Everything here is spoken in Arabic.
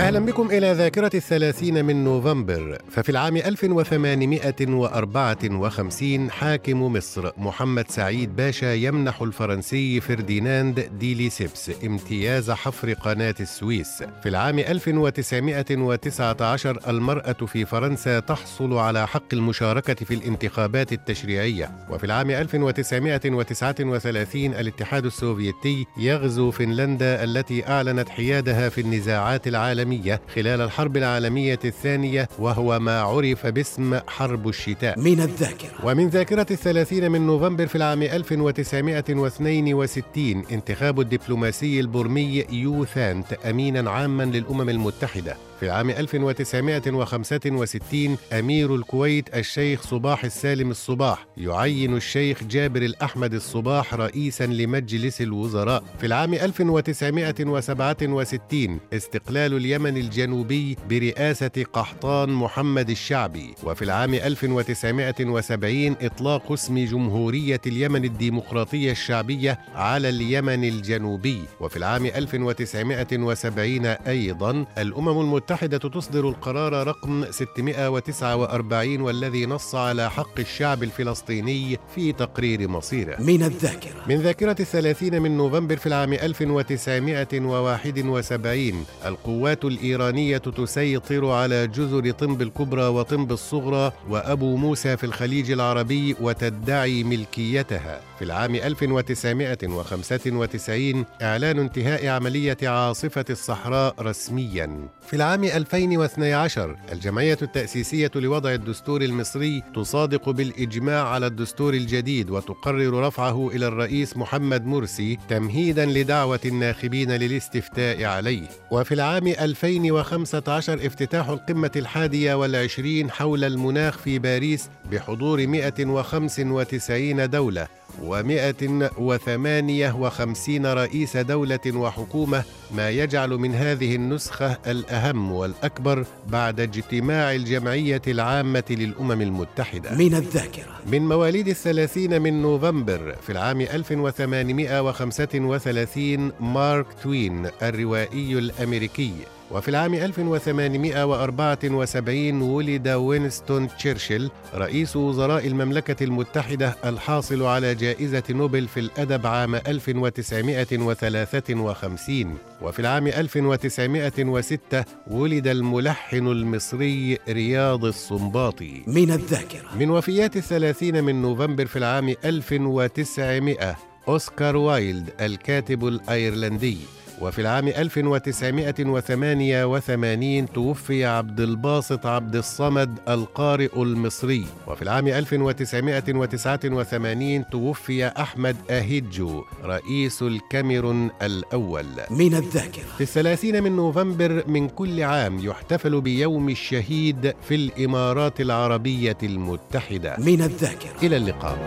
أهلا بكم إلى ذاكرة الثلاثين من نوفمبر. ففي العام 1854 حاكم مصر محمد سعيد باشا يمنح الفرنسي فرديناند دي ليسيبس امتياز حفر قناة السويس. في العام 1919 المرأة في فرنسا تحصل على حق المشاركة في الانتخابات التشريعية. وفي العام 1939 الاتحاد السوفيتي يغزو فنلندا التي أعلنت حيادها في النزاعات العالمية. العالمية خلال الحرب العالمية الثانية وهو ما عرف باسم حرب الشتاء. من الذاكرة. ومن ذاكرة الثلاثين من نوفمبر في العام 1962 انتخاب الدبلوماسي البرمي يو ثانت أمينا عاما للأمم المتحدة. في العام 1965 أمير الكويت الشيخ صباح السالم الصباح يعين الشيخ جابر الأحمد الصباح رئيسا لمجلس الوزراء. في العام 1967 استقلال اليمن الجنوبي برئاسة قحطان محمد الشعبي. وفي العام 1970 إطلاق اسم جمهورية اليمن الديمقراطية الشعبية على اليمن الجنوبي. وفي العام 1970 أيضا الأمم المتحدة المتحدة تصدر القرار رقم 649 والذي نص على حق الشعب الفلسطيني في تقرير مصيره. من الذاكرة. من ذاكرة الثلاثين من نوفمبر في العام 1971 القوات الإيرانية تسيطر على جزر طنب الكبرى وطنب الصغرى وأبو موسى في الخليج العربي وتدعي ملكيتها. في العام 1995 إعلان انتهاء عملية عاصفة الصحراء رسميا. في العام عام 2012 الجمعية التأسيسية لوضع الدستور المصري تصادق بالإجماع على الدستور الجديد وتقرر رفعه إلى الرئيس محمد مرسي تمهيدا لدعوة الناخبين للاستفتاء عليه. وفي العام 2015 افتتاح القمة الحادية والعشرين حول المناخ في باريس بحضور 195 دولة ومائة وثمانية وخمسين رئيس دولة وحكومة ما يجعل من هذه النسخة الأهم. والأكبر بعد اجتماع الجمعية العامة للأمم المتحدة. من الذاكرة. من مواليد الثلاثين من نوفمبر في العام 1835 مارك توين الروائي الأمريكي وفي العام 1874 ولد وينستون تشرشل رئيس وزراء المملكة المتحدة الحاصل على جائزة نوبل في الأدب عام 1953 وفي العام 1906 ولد الملحن المصري رياض السنباطي من الذاكرة. من وفيات الثلاثين من نوفمبر في العام 1900 أوسكار وايلد الكاتب الأيرلندي. وفي العام 1988 توفي عبد الباسط عبد الصمد القارئ المصري. وفي العام 1989 توفي أحمد أهيجو رئيس الكاميرون الأول. من الذاكرة. في الثلاثين من نوفمبر من كل عام يحتفل بيوم الشهيد في الإمارات العربية المتحدة. من الذاكرة. إلى اللقاء.